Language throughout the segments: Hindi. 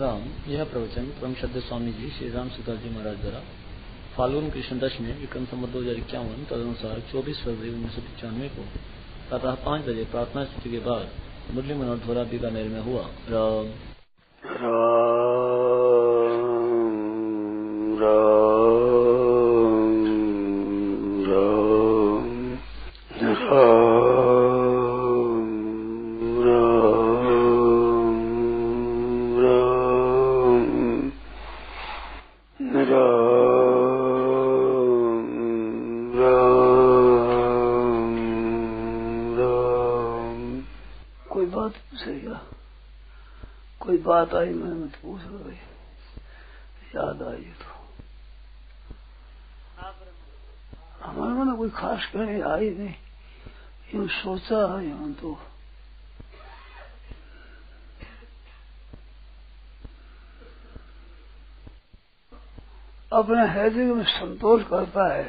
राम, यह प्रवचन परम श्रद्धा स्वामी जी श्री राम सुधार जी महाराज द्वारा फाल्गुन कृष्ण दशमी विक्रम संबत दो हज़ार इक्यावन तदनुसार चौबीस फरवरी उन्नीस सौ पचानवे को प्रातः पाँच बजे प्रार्थना स्थिति के बाद मुरली मनोहर धोरा बीकानेर में हुआ। राम। राम राम। बात आई मैं मत पूछ रही याद आई तो। हमारे मन कोई खास कहने आई नहीं। यूँ सोचा यूँ तो। अपने हृदय में संतोष करता है।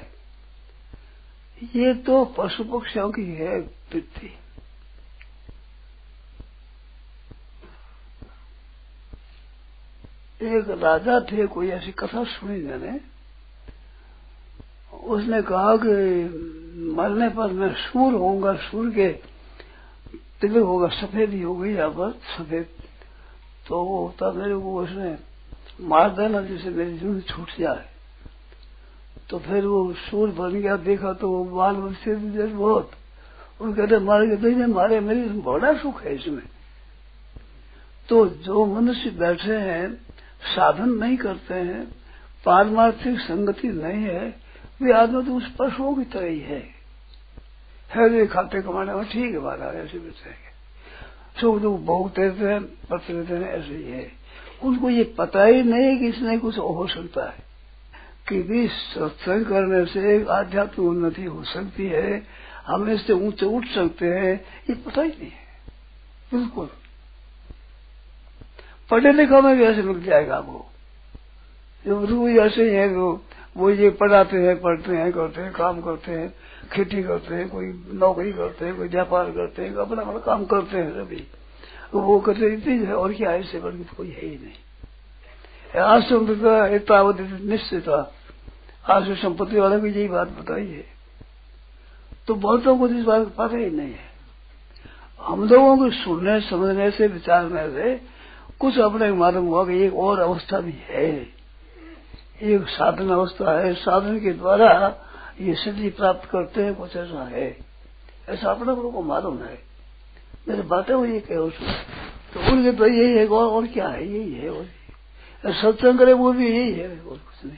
ये तो पशु पक्षियों की है वृत्ति एक राजा थे, कोई ऐसी कथा सुनी मैंने। उसने कहा कि मरने पर मैं सूर होऊँगा, सूर के तिलक होगा, सफ़ेद ही हो गई यहाँ पर, सफ़ेद। तो वो होता मेरे को, उसने मार देना जिसे मेरी ज़िंदगी छूट जाए। तो फिर वो सूर बन गया, देखा तो वो बाल बच्चे बहुत। उन कहते, मारे गए मारे, मेरी बड़ा सुख है इसमें। तो जो मनुष्य बैठे हैं साधन नहीं करते हैं, पारमार्थिक संगति नहीं है वे आदमी तो उस पशुओं की तरह ही है। है खाते कमाने में ठीक है बात ऐसे बताएँगे सुख दुख भोगते रहते पत्र रहते हैं, ऐसे ही है। उनको ये पता ही नहीं कि इसमें कुछ हो सकता है। कि भी सत्संग करने से एक आध्यात्मिक उन्नति हो सकती है। हम इससे ऊँचे उठ सकते हैं, ये पता ही नहीं है। बिल्कुल। पढ़े लिखा में भी ऐसे मिल जाएगा वो जो ऐसे ही है वो वो ये पढ़ाते हैं, पढ़ते हैं, करते हैं, काम करते हैं, खेती करते हैं, कोई नौकरी करते हैं, कोई व्यापार करते हैं, अपना अपना काम करते हैं सभी। वो करते इतनी है और क्या ऐसे बढ़ तो कोई है ही नहीं। आश्रम इतना निश्चित था। आश्रम संपत्ति वाले को यही बात बताई है। तो बहुतों को इस बात पता ही नहीं है। हम लोगों को सुनने, समझने से विचारने से कुछ अपने मालूम हुआ कि एक और अवस्था भी है। एक साधन अवस्था है। साधन के द्वारा ये सिद्धि प्राप्त करते हैं कुछ ऐसा है। ऐसा अपने लोगों को मालूम है। मेरे बातें हुई कहे उसमें। तो उनके तो यही है और, और क्या है? यही है और। सत्संग करे वो भी यही है और कुछ नहीं।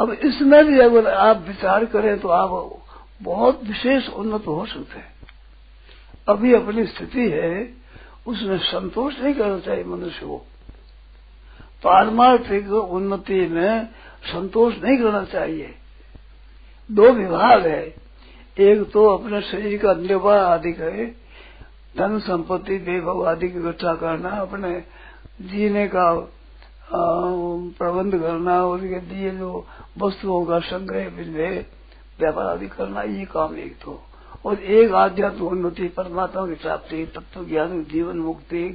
अब इसमें भी अगर आप विचार करें तो आप बहुत विशेष उन्नत हो सकते हैं। अभी अपनी स्थिति है उसमें संतोष नहीं करना चाहिए मनुष्य को। पारमार्थिक उन्नति में संतोष नहीं करना चाहिए। दो विभाग है। एक तो अपने शरीर का निर्वाह आदि करे, धन संपत्ति, वैभव आदि की इकट्ठा करना, अपने जीने का प्रबंध करना उसके दिए जो वस्तुओं का संग्रह व्यापार आदि करना, ये काम एक तो। और एक आध्यात्मिक उन्नति परमात्मा की प्राप्ति तत्व ज्ञान जीवन मुक्ति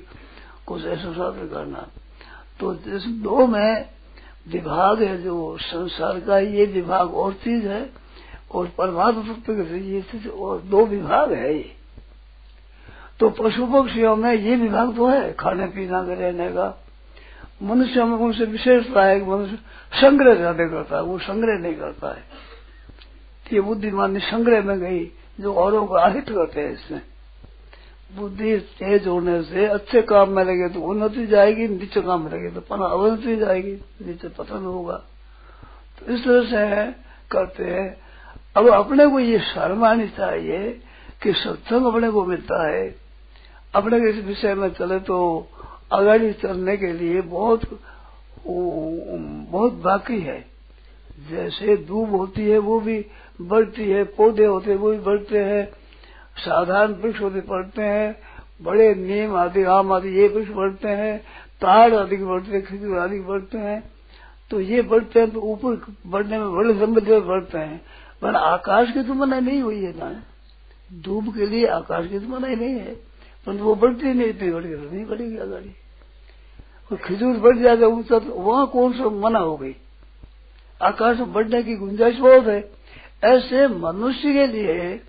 कुछ ऐसा साधन करना। तो इस दो में विभाग है जो संसार का ये विभाग और चीज़ है और परमात्मा तत्व ये चीज़ और दो विभाग है ये। तो पशु पक्षियों में ये विभाग तो है, खाने पीना का रहने का। मनुष्य में उनसे विशेषता है मनुष्य संग्रह ज़्यादा करता है, वो संग्रह नहीं करता है। ये बुद्धिमान संग्रह में गई जो औरों को करते हैं इसमें। बुद्धि तेज होने से अच्छे काम में लगे तो उन्नति जाएगी, नीचे काम में लगे तो अवनति जाएगी, नीचे पतन होगा। तो इस तरह से करते हैं। अब अपने को ये शर्म आनी चाहिए कि सत्संग अपने को मिलता है। अपने इस विषय में चले तो आगाड़ी चलने के लिए बहुत बहुत बाकी है। जैसे दूब होती है, वो भी बढ़ती है, पौधे होते वो भी बढ़ते हैं, साधारण वृक्ष होते बढ़ते हैं, बड़े नीम आदि, आम आदि, ये वृक्ष बढ़ते हैं, ताड़ आदि बढ़ते हैं, खजूर आदि बढ़ते हैं तो ये बढ़ते हैं तो ऊपर बढ़ने में बड़े लंबे बढ़ते हैं। पर आकाश की तो मनाई नहीं हुई है ना। धूप के लिए आकाश की तो मनाई नहीं है। परंतु वो बढ़ती नहीं, इतनी बड़ी नहीं बढ़ेगी गाड़ी और खिजूर बढ़ जाएगा ऊँचा तो वहाँ कौन सा मना हो गई? आकाश में बढ़ने की गुंजाइश बहुत है। ऐसे मनुष्य के लिए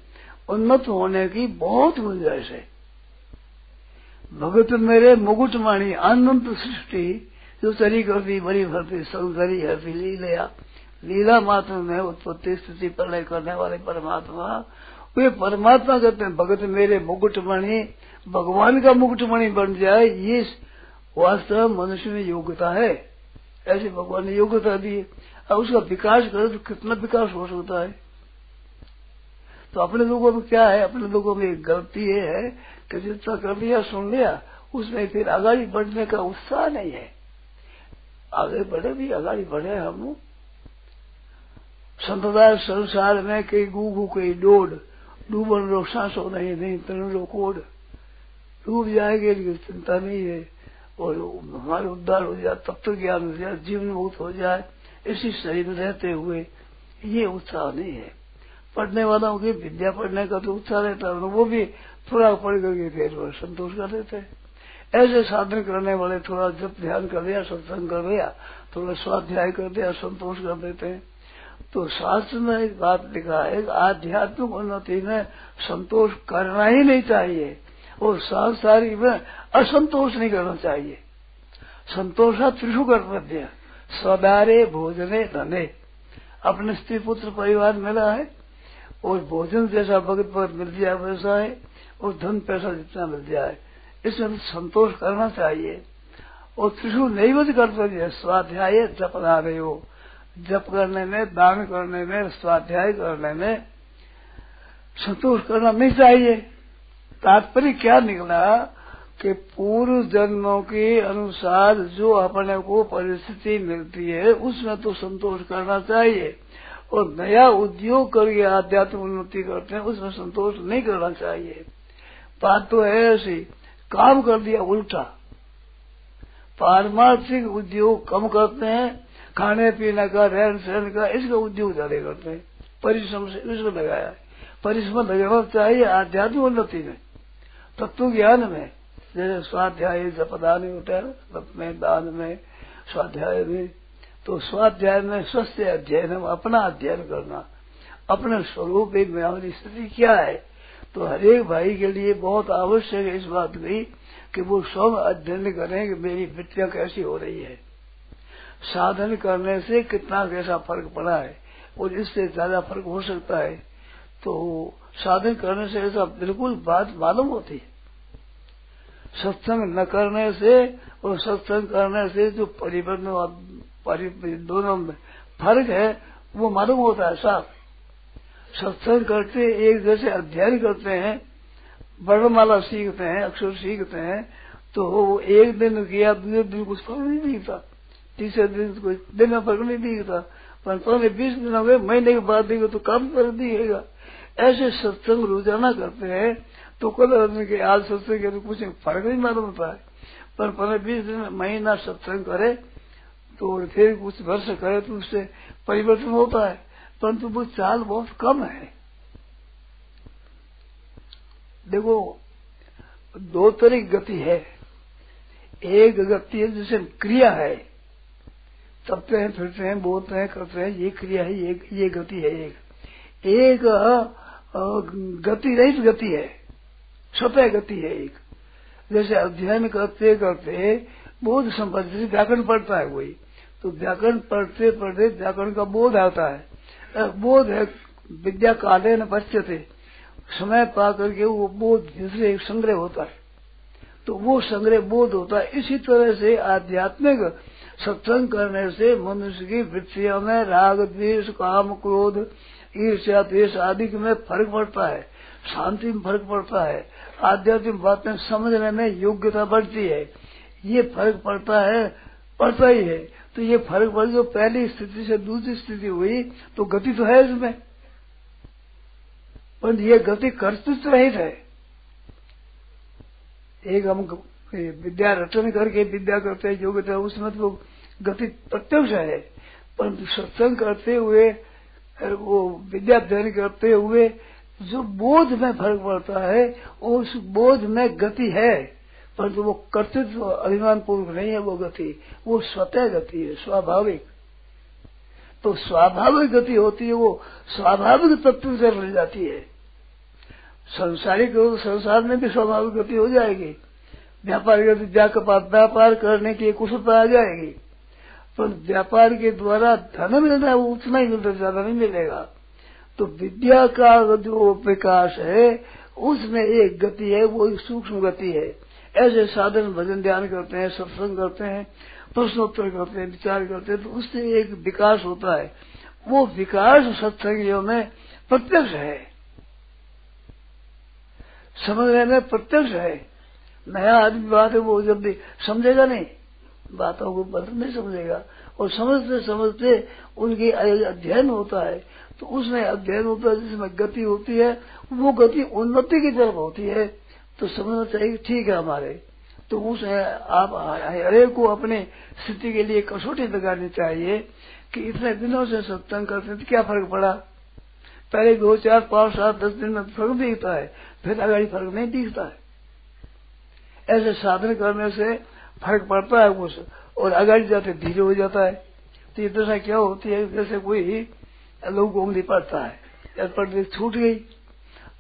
उन्नत होने की बहुत गुंजाइश है। भगत मेरे मुकुटमाणी अनंत सृष्टि, जो चली करती बड़ी भरती सौंदर्य हरती लीला लीला मात्र में उत्पत्ति स्थिति प्रलय करने वाले परमात्मा। वे परमात्मा कहते हैं, भगत मेरे मुकुटमणि, भगवान का मुकुटमणि बन जाए, ये वास्तव मनुष्य में योग्यता है। ऐसे भगवान ने योग्यता दी अब उसका विकास करे तो कितना विकास हो सकता है? तो अपने लोगों में क्या है? अपने लोगों में गलती ये है कि जितना कर लिया सुन लिया, उसमें फिर आगाड़ी बढ़ने का उत्साह नहीं है। आगे बढ़े भी आगाड़ी बढ़े हम संप्रदाय संसार में कई गूगू, कई डोड, डूबन लो सांसो नहीं नहीं तरण लो कोड। डूब जाएँगे, लेकिन चिंता नहीं है। और हमारे उद्धार हो जाए, तब तक ज्ञान हो जाए, जीवन मुक्त हो जाए। इसी शरीर में रहते हुए ये उत्साह नहीं है। पढ़ने वालों की विद्या पढ़ने का तो उत्साह रहता है, वो भी थोड़ा पढ़ करके फिर वो संतोष कर देते हैं। ऐसे साधन करने वाले थोड़ा जब ध्यान कर दिया सत्संग कर दिया थोड़ा स्वाध्याय कर दिया संतोष कर देते हैं। तो शास्त्र में एक बात लिखा है आध्यात्मिक उन्नति में संतोष करना ही नहीं चाहिए, और सांसारिक में असंतोष नहीं करना चाहिए। संतोषा त्रिशु कर्तव्य स्वदारे भोजने धने। अपने स्त्री पुत्र परिवार मिला है, और भोजन जैसा भगत भगत मिल जाए वैसा है, और धन पैसा जितना मिल जाए इसमें संतोष करना चाहिए। और त्रिशु नैवत कर्तव्य स्वाध्याय जप रहे हो जप करने में, दान करने में, स्वाध्याय करने में संतोष करना नहीं चाहिए। तात्पर्य क्या निकला? कि पूर्व जन्मों के अनुसार जो अपने को परिस्थिति मिलती है, उसमें तो संतोष करना चाहिए। और नया उद्योग करके आध्यात्मिक उन्नति करते हैं, उसमें संतोष नहीं करना चाहिए। बात तो है ऐसी, काम कर दिया उल्टा। पारमार्थिक उद्योग कम करते हैं, खाने पीने का, रहन सहन का, इसका उद्योग ज़्यादा करते हैं। परिश्रम से इसमें लगाया परिश्रम लगाना चाहिए आध्यात्मिक उन्नति में। तत्व ज्ञान में जैसे स्वाध्याय जपदान होता है में, दान में, स्वाध्याय में तो स्वाध्याय में स्वस्थ अध्ययन अपना अध्ययन करना। अपने स्वरूप में हमारी स्थिति क्या है? तो हरेक भाई के लिए बहुत आवश्यक है इस बात की कि वो स्वयं अध्ययन करें कि मेरी वृत्तियाँ कैसी हो रही है। साधन करने से कितना कैसा फ़र्क पड़ा है और इससे ज़्यादा फ़र्क हो सकता है। तो साधन करने से ऐसा बिल्कुल बात मालूम होती है। सत्संग न करने से और सत्संग करने से जो परिवर्तन दोनों में फ़र्क है, वो मालूम होता है साफ़। सत्संग करते एक जैसे अध्ययन करते हैं, वर्णमाला सीखते हैं, अक्षर सीखते हैं तो वो एक दिन किया, दूसरे दिन कुछ फ़र्क नहीं दिखता। तीसरे दिन कोई दिन में फ़र्क नहीं दिखता। पर पहले बीस दिन हो गए, महीने के बाद देगा तो कम कर दिएगा। ऐसे सत्संग रोज़ाना करते हैं तो कल आदमी के आज सत्संग के तो कुछ फ़र्क नहीं मालूम होता है। पर पंद्रह बीस दिन महीना सत्संग करे तो फिर कुछ वर्ष करे तो उससे परिवर्तन होता है। परंतु वो चाल बहुत कम है। देखो, दो तरह गति है। एक गति है जिसे क्रिया है। तपते हैं, फिरते हैं, बोलते हैं, करते हैं, ये क्रिया है, ये ये गति है एक। एक गति रहित गति है। स्वतः गति है एक। जैसे अध्ययन करते करते बोध संपत्ति व्याकरण पढ़ता है वही तो व्याकरण पढ़ते पढ़ते व्याकरण का बोध आता है। बोध है, विद्या काले न बच्चे समय पा करके वो बोध दूसरे एक संग्रह होता है। तो वो संग्रह बोध होता है। इसी तरह से आध्यात्मिक सत्संग करने से मनुष्य की वृत्तियों में राग, द्वेष, काम, क्रोध, ईर्ष्या, द्वेष आदि में फ़र्क पड़ता है। शांति में फ़र्क पड़ता है। आध्यात्मिक बातें समझने में योग्यता बढ़ती है। ये फ़र्क पड़ता है, पड़ता ही है। तो ये फ़र्क पड़ जो पहली स्थिति से दूसरी स्थिति हुई तो गति तो है इसमें। पर ये गति कर्तृत्व रहित है। एक हम विद्या रचन करके विद्या करते हैं योग्यता उसमें तो गति प्रत्यक्ष है परंतु सत्संग करते हुए वो विद्या अध्ययन करते हुए जो बोध में फ़र्क पड़ता है उस बोध में गति है परंतु वो कर्तृत्व अभिमान पूर्वक नहीं है वो गति वो स्वतः गति है स्वाभाविक तो स्वाभाविक गति होती है वो स्वाभाविक तत्व से रह जाती है संसारिक संसार में भी स्वाभाविक गति हो जाएगी व्यापार गति व्यापार करने की कुशलता आ जाएगी। पर व्यापार के द्वारा धन मिलना है वो उतना ही मिलता, ज़्यादा नहीं मिलेगा। तो विद्या का जो विकास है, उसमें एक गति है, वो एक सूक्ष्म गति है। ऐसे साधन भजन ध्यान करते हैं, सत्संग करते हैं, प्रश्नोत्तर करते हैं, विचार करते हैं तो उससे एक विकास होता है। वो विकास सत्संगियों में प्रत्यक्ष है। समझने में प्रत्यक्ष है। नया आदमी बात है, वो जब भी समझेगा नहीं। बातों को बदल नहीं समझेगा। और समझते समझते उनकी अध्ययन होता है तो उसमें अध्ययन होता है, जिसमें गति होती है, वो गति उन्नति की तरफ़ होती है। तो समझना चाहिए ठीक है हमारे। तो उस, आप हरेक को अपने स्थिति के लिए कसौटी लगानी चाहिए कि इतने दिनों से सत्संग करते तो क्या फ़र्क पड़ा? पहले दो चार, पाँच, सात, दस दिन में फ़र्क दिखता है, फिर अगर फ़र्क नहीं दिखता है। ऐसे साधन करने से फ़र्क पड़ता है कुछ, और अगर जाते धीरे हो जाता है तो ये दशा क्या होती है? जैसे कोई लोग उंगली पड़ता है पढ़ने छूट गई,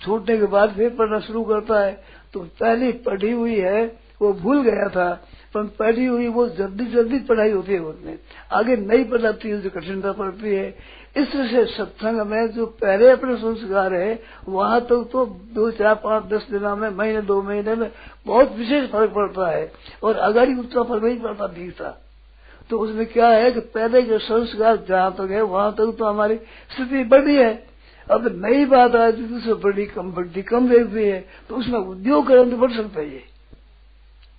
छूटने के बाद फिर पढ़ना शुरू करता है तो पहली पढ़ी हुई है, वो भूल गया था, पर पढ़ी हुई वो जल्दी जल्दी पढ़ाई होती है उसमें आगे नहीं पढ़ाती है जो कठिनता पड़ती है इस तरह से सत्संग में जो पहले अपने संस्कार है वहाँ तक तो, तो दो चार पाँच दस दिनों में महीने दो महीने में बहुत विशेष फ़र्क पड़ता है। और अगर ही उतना फ़र्क नहीं पड़ता दिखता तो उसमें क्या है कि पहले जो संस्कार जहाँ तक है वहाँ तक तो हमारी स्थिति बढ़ी है। अब नई बात आ जाती तो बड़ी कम बढ़ती कम देखती है तो उसमें उद्योग करें तो बढ़ सकता है।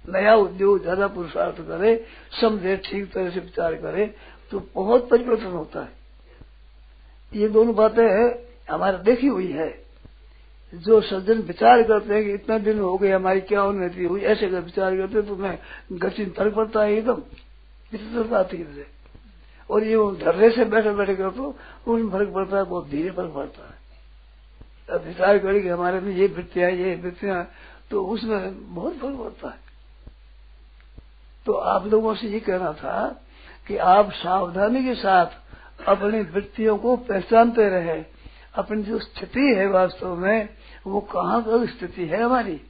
नया उद्योग ज़्यादा पुरुषार्थ करे समझे ठीक तरह से विचार करे तो बहुत परिवर्तन होता है। ये दोनों बातें हमारे देखी हुई है। जो सज्जन विचार करते हैं कि इतना दिन हो गए, हमारी क्या उन्नति हुई, ऐसे अगर विचार करते तो मैं गति फ़र्क पड़ता है एकदम। विचित्रता आती है। और ये धरने से बैठे बैठे कर तो उसमें फ़र्क पड़ता है, बहुत धीरे फ़र्क पड़ता है। अब विचार करें कि हमारे में ये वृत्तियाँ ये वृत्तियाँ तो उसमें बहुत फ़र्क पड़ता है। तो आप लोगों से ये कहना था कि आप सावधानी के साथ अपनी वृत्तियों को पहचानते रहे। अपनी जो स्थिति है वास्तव में, वो कहाँ पर स्थिति है हमारी?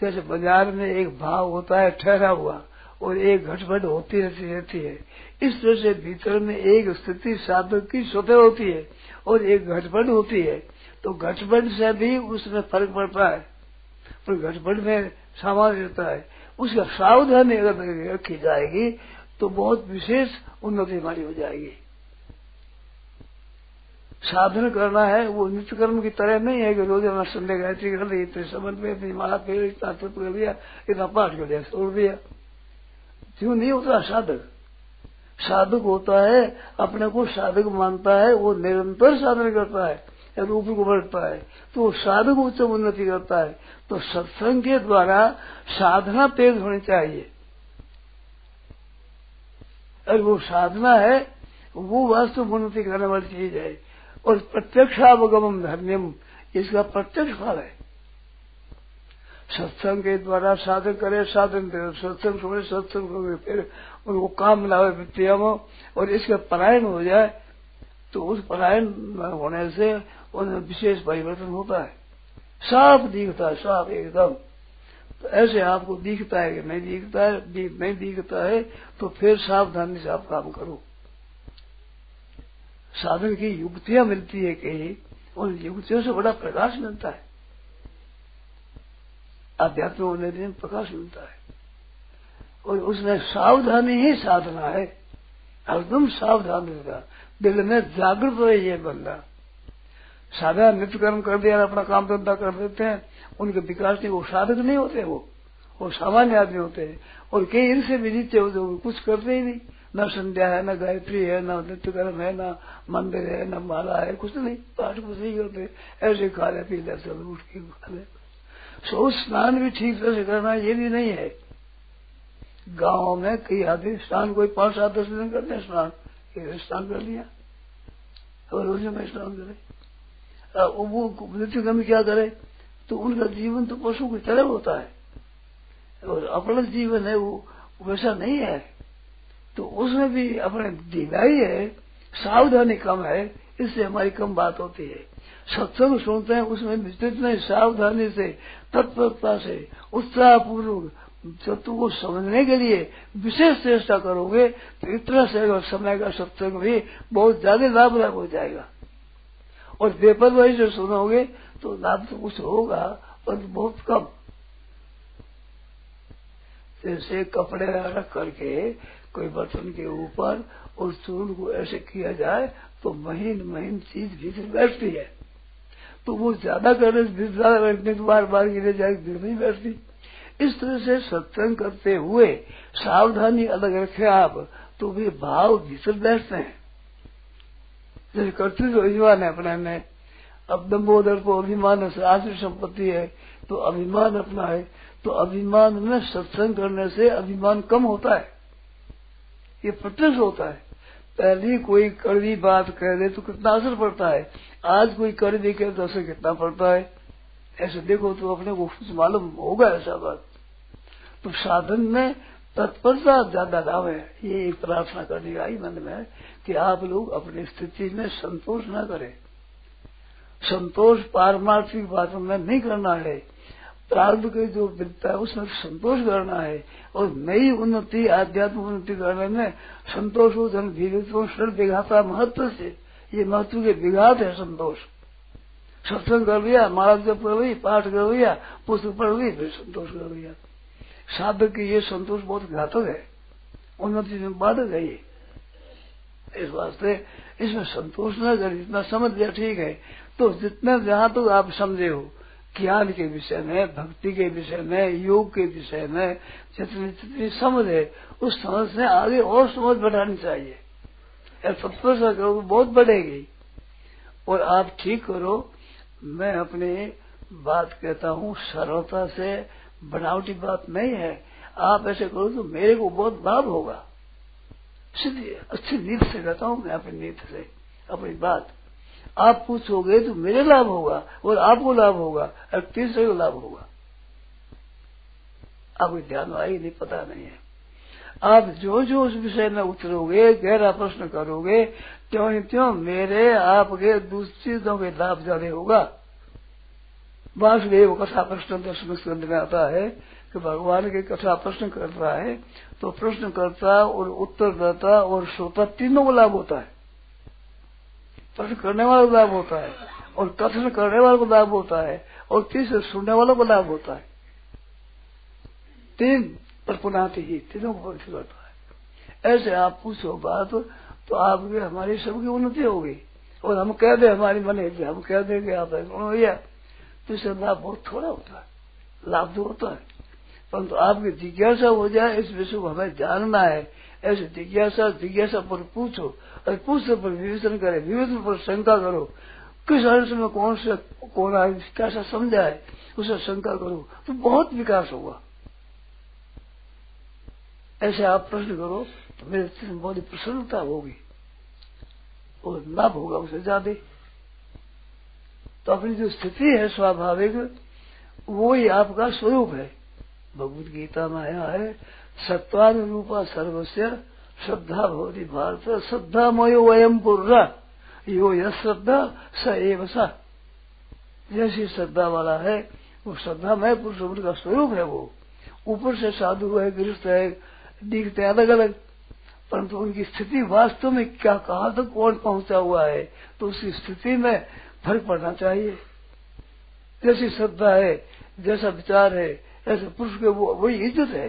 जैसे बाज़ार में एक भाव होता है, ठहरा हुआ, और एक घटपट होती रहती रहती है। इस तरह से भीतर में एक स्थिति साधक की स्वतः होती है, और एक घटपट होती है। तो घटपट से भी उसमें फ़र्क पड़ता है। पर घटपट में सामान रहता है। उसका सावधानी अगर रखी जाएगी तो बहुत विशेष उन्नति हमारी हो जाएगी। साधन करना है, वो नित्य कर्म की तरह नहीं है कि रोज अपना संडे गायत्री कर ली, इतने समझ में इतनी माला फेर इतना तत्व कर दिया, इतना पाठ कर दिया, छोड़ दिया। क्यों नहीं होता साधक? साधक होता है, अपने को साधक मानता है, वो निरंतर साधन करता है ऊपर को बढ़ता है तो वो साधक उच्च उन्नति करता है। तो सत्संग के द्वारा साधना तेज होनी चाहिए। और वो साधना है, वो वास्तव उन्नति करने वाली चीज़ है। और प्रत्यक्षावगम धर्म इसका प्रत्यक्ष फल है। सत्संग के द्वारा साधन करे, साधन सत्संग सुने सत्संग सुने फिर उनको काम लावे वित्तीय और इसका परायण हो जाए तो उस परायण होने से उनमें विशेष परिवर्तन होता है। साफ़ दिखता है, साफ़ एकदम। तो ऐसे आपको दिखता है कि नहीं दिखता है नहीं दिखता है तो फिर सावधानी से आप काम करो। साधन की युक्तियाँ मिलती है कहीं उन युक्तियों से बड़ा प्रकाश मिलता है। अध्यात्म होने दिन प्रकाश मिलता है। और उसमें सावधानी ही साधना है। एकदम सावधान रहेगा दिल में जागृत रहे ये बंदा। साधारण नित्य कर्म कर दिया अपना काम धंधा कर देते हैं। उनके विकास नहीं वो साधक नहीं होते वो। वो सामान्य आदमी होते हैं। और कई इनसे भी नीचे होते वो कुछ करते ही नहीं। न संध्या है, न गायत्री है, न नित्य कर्म है, न मंदिर है, न माला है, कुछ नहीं। पाठ कुछ नहीं करते। ऐसे खा ले पी ले सब उठ के खा ले सो स्नान भी ठीक तरह से करना ये भी नहीं है। गाँव में कई आदमी स्नान कोई पाँच सात दस दिन करते हैं स्नान। स्नान कर लिया। और रोज में स्नान करे। वो नित्य क्या करे? तो उनका जीवन तो पशु की तरह होता है। और अपना जीवन है वो वैसा नहीं है। तो उसमें भी अपने ढिलाई है, सावधानी कम है, इससे हमारी कम बात होती है। सत्संग सुनते हैं, उसमें जितने सावधानी से, तत्परता से उत्साह पूर्वक तत्व को समझने के लिए विशेष चेष्टा करोगे तो इतना से समय का सत्संग भी बहुत ज़्यादा लाभदायक हो जाएगा। और बेपरवाही से सुनोगे तो लाभ तो कुछ होगा पर बहुत कम। जैसे कपड़े रख करके कोई बर्तन के ऊपर और चूर्ण को ऐसे किया जाए तो महीन महीन चीज़ भीतर बैठती है। तो वो ज़्यादा करने से बैठने तो बार बार गिरे जाए भीड़ नहीं बैठती। इस तरह से सत्संग करते हुए सावधानी अलग रखे आप तो भी भाव भीतर बैठते हैं। जैसे कर्तव्य अभिमान है अपने में अब दम्बोदर को अभिमान है आश्रय संपत्ति है तो अभिमान अपना है तो अभिमान में सत्संग करने से अभिमान कम होता है। ये प्रत्यक्ष होता है। पहले कोई कड़वी बात कह दे तो कितना असर पड़ता है। आज कोई कड़वी कह तो असर कितना पड़ता है। ऐसे देखो तो अपने को कुछ मालूम होगा ऐसा बात। तो साधन में तत्परता ज़्यादा लाभ है। ये एक प्रार्थना करने आई मन में कि आप लोग अपनी स्थिति में संतोष न करें। संतोष पारमार्थिक बातों में नहीं करना है। प्रार्थ के जो विद्या है, उसमें संतोष करना है। और नई उन्नति, आध्यात्मिक उन्नति करने में संतोष हो धन धीरे विघाता महत्व से ये महत्व के विघात है संतोष। सत्संग कर लिया माला जब कर ली पाठ कर लिया, पुस्तक पढ़ ली, फिर संतोष कर लिया। साधक की ये संतोष बहुत घातक है। उन्नति में बाधक है ये। इस वास्ते इसमें संतोष न कर जितना समझ लिया ठीक है। तो जितना जहाँ तो आप समझे हो, ज्ञान के विषय में, भक्ति के विषय में, योग के विषय में, जितनी जितनी समझ है, उस समझ से आगे और समझ बढ़ानी चाहिए। करो बहुत बढ़ेगी। और आप ठीक करो, मैं अपनी बात कहता हूँ, सरलता से बनावटी बात नहीं है। आप ऐसे करो तो मेरे को बहुत लाभ होगा। सीधी अच्छी नीति से कहता हूँ, मैं अपनी नीति से, अपनी बात। आप पूछोगे तो मेरे लाभ होगा और आपको लाभ होगा और तीसरे को लाभ होगा। आपको ध्यान आई नहीं, पता नहीं है। आप जो जो उस विषय में उतरोगे, गहरा प्रश्न करोगे क्यों त्यों त्यों मेरे आपके दूसरी चीज़ों के लाभ ज़्यादा होगा। वासुदेव कथा प्रश्न दर्शन स्कंद में आता है कि भगवान की कथा प्रश्न कर रहा है तो प्रश्न करता और उत्तर देता और श्रोता तीनों को लाभ होता है। प्रश्न करने वाला को लाभ होता है, और कथन करने वाले को लाभ होता है, और तीसरे सुनने वालों को लाभ होता है। तीन पर ही तीनों को परीक्षा करता है। ऐसे आप पूछो बात तो आपकी, हमारी सबकी उन्नति होगी। और हम कह दे, हमारी मन हम कह देंगे आप भैया। तो इससे लाभ बहुत थोड़ा होता है, लाभ तो होता है। परंतु आपकी जिज्ञासा हो जाए, इस विषय को हमें जानना है ऐसे जिज्ञासा जिज्ञासा पर पूछो और पूछने पर विवेचन करे। विवेचन पर शंका करो। किस अंश में कौन से, कौन आए कैसा समझा है, उसे शंका करो। तो बहुत विकास होगा। ऐसे आप प्रश्न करो तो मेरे चित्र बहुत ही प्रसन्नता होगी और लाभ होगा उसे ज़्यादा। तो अपनी जो स्थिति है स्वाभाविक, वो ही आपका स्वरूप है। भगवत गीता में आया है सत्वान रूपा सर्वस्व श्रद्धा भवती भारत। श्रद्धा मयो वयम पुर्रा यो यह श्रद्धा, स एव सा। जैसी श्रद्धा वाला है, वो श्रद्धा मय पुरुष का स्वरूप है वो। ऊपर से साधु है, गृहस्थ है, दिखते अलग अलग परंतु उनकी स्थिति वास्तव में क्या, कहा तक कौन पहुँचा हुआ है तो उसी स्थिति में फ़र्क पड़ना चाहिए। जैसी श्रद्धा है, जैसा विचार है, ऐसे पुरुष के वो, वही इज़्ज़त है।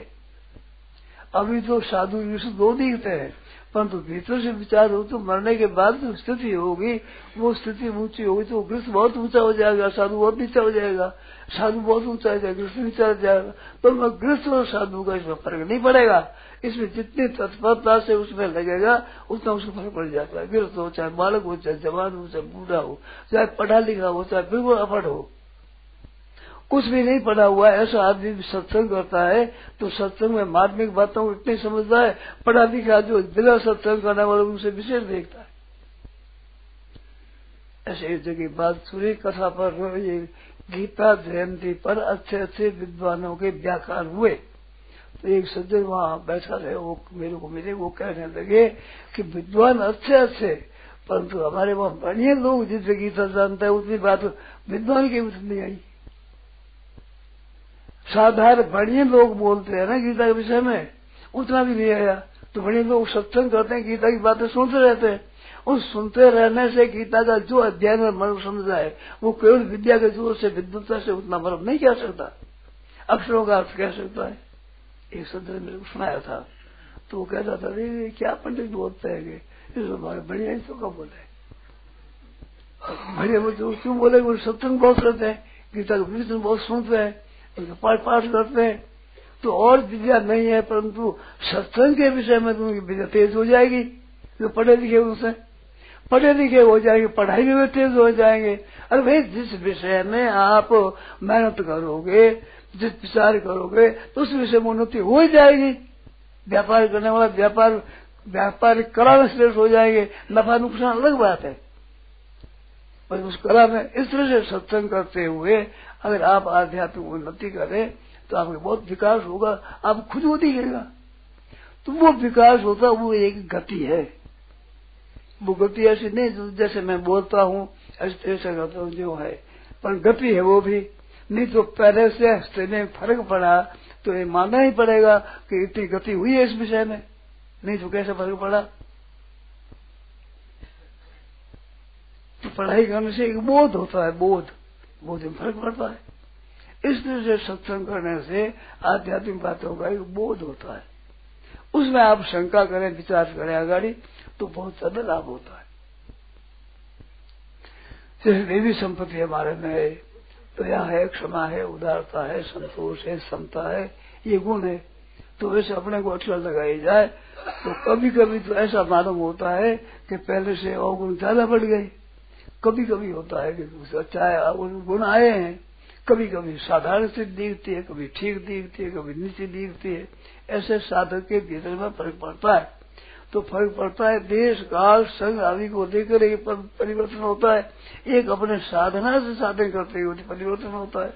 अभी तो साधु युष दो दिखते हैं। परंतु भीतर से विचार हो तो मरने के बाद जो स्थिति होगी, वो स्थिति ऊँची होगी तो गृह बहुत ऊँचा हो जाएगा, साधु बहुत नीचा हो जाएगा, साधु बहुत ऊँचा हो जाएगा गृह नीचा हो जाएगा। तो मैं गृह और साधु का इसमें फ़र्क नहीं पड़ेगा। इसमें जितनी तत्परता से उसमें लगेगा, उतना उसको फ़र्क पड़ जाता है। गृहस्थ हो, चाहे बालक हो, चाहे जवान हो, चाहे बूढ़ा हो, चाहे पढ़ा लिखा हो, चाहे बिल्कुल अफट हो। कुछ भी नहीं पढ़ा हुआ है, ऐसा आदमी सत्संग करता है तो सत्संग में मार्मिक बातों को इतनी समझता है, पढ़ा लिखा जो बिना सत्संग करने वाले उनसे विशेष देखता है। ऐसे एक जगह बात सुनी, कथा पर ये गीता जयंती पर अच्छे अच्छे विद्वानों के व्याख्यान हुए। तो एक सज्जन वहाँ बैठा रहे, वो मेरे को मिले, वो कहने लगे कि विद्वान अच्छे अच्छे, परंतु हमारे वहाँ बढ़िया लोग जितने गीता जानता है, उतनी बात विद्वान की उठ नहीं आई। साधारण बढ़िया लोग बोलते हैं ना गीता के विषय में। उतना भी नहीं आया। तो बढ़िया लोग सत्संग करते हैं, गीता की बातें सुनते रहते हैं। उस सुनते रहने से गीता का जो अध्ययन में मर्म समझा है, वो केवल विद्या के ज़ोर से विद्वता से उतना मर्म नहीं कह सकता। अक्षरों का अर्थ कह सकता है। एक सदर मेरे को सुनाया था। तो वो कहता था, अरे क्या पंडित बोलते हैं बढ़िया ही तो कब बोले बढ़िया बोलते क्यों बोले, वो सत्संग बहुत करते हैं। गीता का बहुत सुनते हैं। उनका पाठ करते हैं। तो और विद्या नहीं है, परंतु सत्संग के विषय में तो उनकी विद्या तेज हो जाएगी, जो पढ़े लिखे उनसे पढ़े लिखे हो जाएँगे, पढ़ाई में तेज हो जाएँगे। अरे भाई, जिस विषय में आप मेहनत करोगे, जिस विचार करोगे तो उस विषय में उन्नति हो ही जाएगी। व्यापार करने वाला व्यापार व्यापार कला में श्रेष्ठ हो जाएँगे। नफा नुकसान अलग बात है। पर उस कला में इस तरह से सत्संग करते हुए अगर आप आध्यात्मिक उन्नति करें तो आपके बहुत विकास होगा, आप खुद वो दिखेगा तो वो विकास होता, वो एक गति है। वो गति ऐसी नहीं जैसे मैं बोलता हूँ, ऐसे ऐसा करता हूँ जो है। पर गति है वो भी। नहीं तो पहले से हस्ते में फ़र्क पड़ा तो ये मानना ही पड़ेगा कि इतनी गति हुई है इस विषय में। नहीं तो कैसे फ़र्क पड़ा? तो पढ़ाई करने से एक बोध होता है, बोध। बोध में फ़र्क पड़ता है। इस तरह से सत्संग करने से आध्यात्मिक बातों का एक बोध होता है। उसमें आप शंका करें, विचार करें अगाड़ी तो बहुत ज़्यादा लाभ होता है। जैसे देवी संपत्ति हमारे में है, दया है, क्षमा है, उदारता है, संतोष है, समता है, ये गुण है। तो वैसे अपने को अक्षर लगाई जाए तो कभी कभी तो ऐसा मालूम होता है कि पहले से अवगुण ज़्यादा बढ़ गए। कभी कभी होता है कि अच्छा गुण आए हैं। कभी कभी साधारण से दिखती है, कभी ठीक दिखती है, कभी नीचे दिखती है। ऐसे साधक के भीतर में फ़र्क पड़ता है। तो फ़र्क पड़ता है, देश, काल संघ आदि को देखकर एक परिवर्तन होता है। एक अपने साधना से साधन करते हुए परिवर्तन होता है।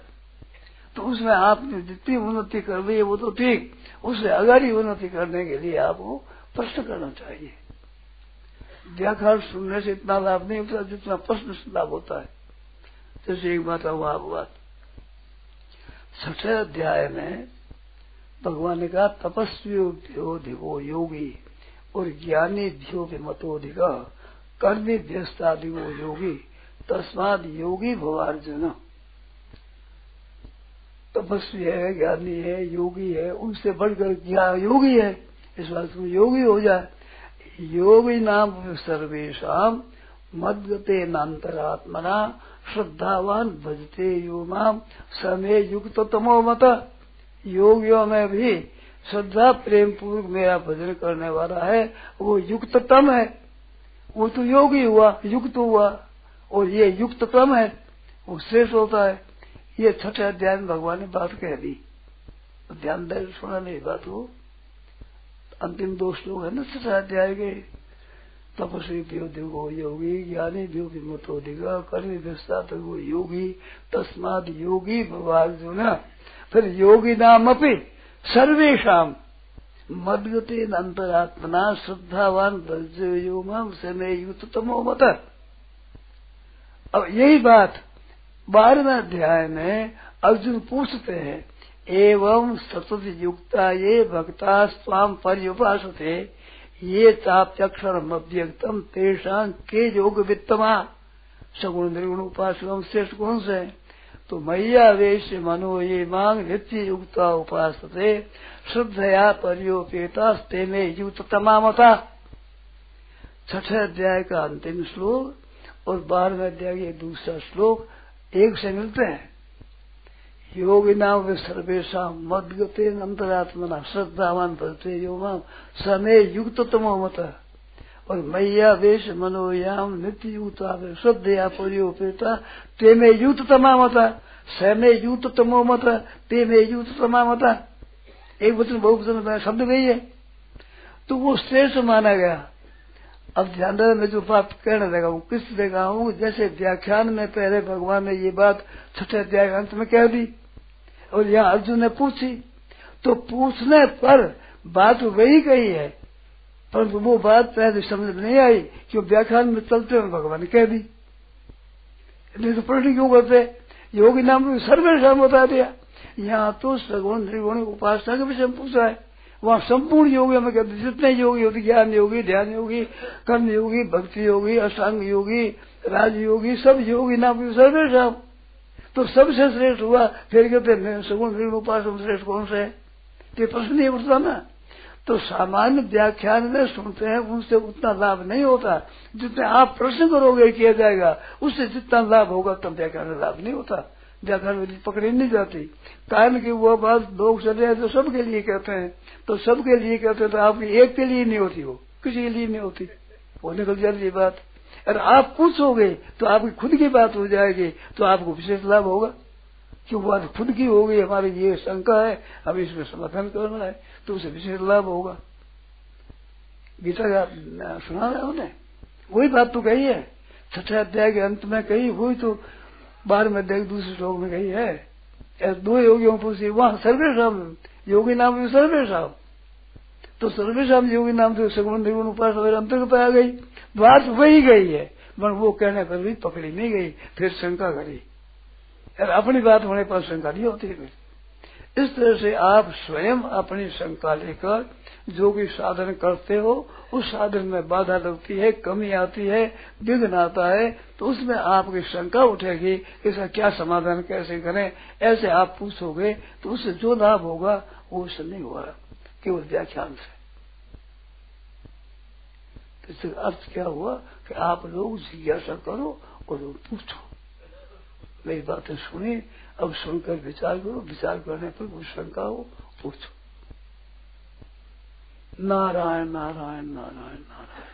तो उसमें आपने जितनी उन्नति कर रही है, वो तो ठीक। उससे अगाड़ी उन्नति करने के लिए आपको प्रश्न करना चाहिए। व्याख्यान सुनने से इतना लाभ नहीं होता, जितना प्रश्न से लाभ होता है। जैसे एक बात हुआ बात। छठे अध्याय में भगवान ने कहा, तपस्वी योगी और ज्ञानी ध्यो मतोधिक कर्मी व्यस्तादिगो योगी, तस्माद योगी भवार्जुन। तपस्वी है, ज्ञानी है, योगी है, उनसे बढ़कर योगी है। इस बात योगी हो जाए। योगी नाम सर्वेशा मदगते नान्तरात्मना, श्रद्धावान भजते यो माम समय युक्त तमो मत। योगियों में भी श्रद्धा प्रेम पूर्वक मेरा भजन करने वाला है, वो युक्ततम है। वो तो योगी हुआ, युक्त हुआ, और ये युक्ततम है, वो श्रेष्ठ होता है। ये छठे अध्याय भगवान ने बात कह दी। ध्यान दे, सुना नहीं, बात वो अंतिम दो श्लोक है ना छठे अध्याय के। तपस्वी दिगो योगी, ज्ञानी दिगो दिगा कर्मी व्यस्ता तो योगी, तस्माद योगी भगवान जो ना, फिर योगी नाम अपनी सर्वेशा मदगते अंतरात्मना श्रद्धावान योगम समय युतमो मत। अब यही बात बारहवें अध्याय में अर्जुन पूछते हैं एवं सतत युक्ता ये भक्ता स्वाम पर्युपासते, ये चाप्यक्षर अव्यक्तम तेषा के योग वित्तमा सगुण निर्गुण उपासकम श्रेष्ठ गुण से? तो मैया वेश मनो ये मांग नित्य युक्ता उपास श्रद्धया परियोपेता में युक्त तमामता छठे अध्याय का अंतिम श्लोक और बारहवें अध्याय के दूसरा श्लोक एक से मिलते हैं। योगी नाम सर्वेशा मदगते अंतरात्मना श्रद्धावान भरते योगाम समय युक्त तमो मत। और मैया वेश मनोयाम नित्य युता श्रद्धया परियोपेता। ते में युत तमामता स में युत तमो मत। ते में युत तमामता एक वचन बहुवचन शब्द गई है तो वो श्रेष्ठ माना गया। अब ध्यान में जो बात कहने लगा हूँ, किस लगा हूँ, जैसे व्याख्यान में पहले भगवान ने ये बात छठे अध्याय अंत में कह दी। और यहाँ अर्जुन ने पूछी तो पूछने पर बात वही कही है, परंतु वो बात पहले समझ में नहीं आई कि व्याख्यान में चलते हुए भगवान कह दी। नहीं तो प्रश्न क्यों करते? योगी नाम सर्वेशम बता दिया। यहाँ तो सगुण त्रिगुण उपासना के विषय में पूछा है। वहाँ संपूर्ण योगी हमें कहते जितने योगी होते, ज्ञान योगी, ध्यान योगी, कर्म योगी, भक्ति योगी, अष्टांग योगी, राजयोगी, सब योगी नाम सर्वेशम तो सबसे श्रेष्ठ हुआ, फिर कहते सगुण त्रिगुण उपासना श्रेष्ठ कौन से ये प्रश्न नहीं उठता ना। तो सामान्य व्याख्यान में सुनते हैं, उनसे उतना लाभ नहीं होता। जितने आप प्रश्न करोगे किया जाएगा, उससे जितना लाभ होगा उतना व्याख्यान में लाभ नहीं होता। व्याख्यान में पकड़ी नहीं जाती। कारण की वो बात लोग चले हैं तो सबके लिए कहते हैं। तो सबके लिए कहते हैं तो आपकी एक के लिए नहीं होती वो। किसी के लिए नहीं होती। वो निकल जाती बात। अगर आप पूछोगे तो आपकी खुद की बात हो जाएगी तो आपको विशेष लाभ होगा। क्यों बात खुद की हो गई, हमारी ये शंका है, हमें इसमें समर्थन करना है तो उसे विशेष लाभ होगा। गीता का सुना है उन्हें वही बात तो कही है। छठे अध्याय के अंत में कही, वही तो बार में अध्याय दूसरे श्लोक में कही है। दो योगियों पूछी वहाँ सर्वेशम, योगी नाम में सर्वेशम। तो सर्वेशम योगी नाम से सगुण निर्गुण उपास अंतर्गत आ गई। बात वही गई है पर वो कहने पर भी पकड़ी नहीं गई, फिर शंका करी। यार अपनी बात होने पर शंका नहीं होती है इस तरह से आप स्वयं अपनी शंका लेकर जो भी साधन करते हो, उस साधन में बाधा लगती है, कमी आती है विघ्न आता है तो उसमें आपकी शंका उठेगी, इसका क्या समाधान, कैसे करें, ऐसे आप पूछोगे तो उससे जो लाभ होगा, वो उससे नहीं होगा। केवल व्याख्यान से तो इसका अर्थ क्या हुआ कि आप लोग जिज्ञासा करो और लोग पूछो। मेरी बातें सुने अब सुनकर विचार करो, विचार करने पर कुछ शंका हो, पूछो। नारायण नारायण नारायण नारायण।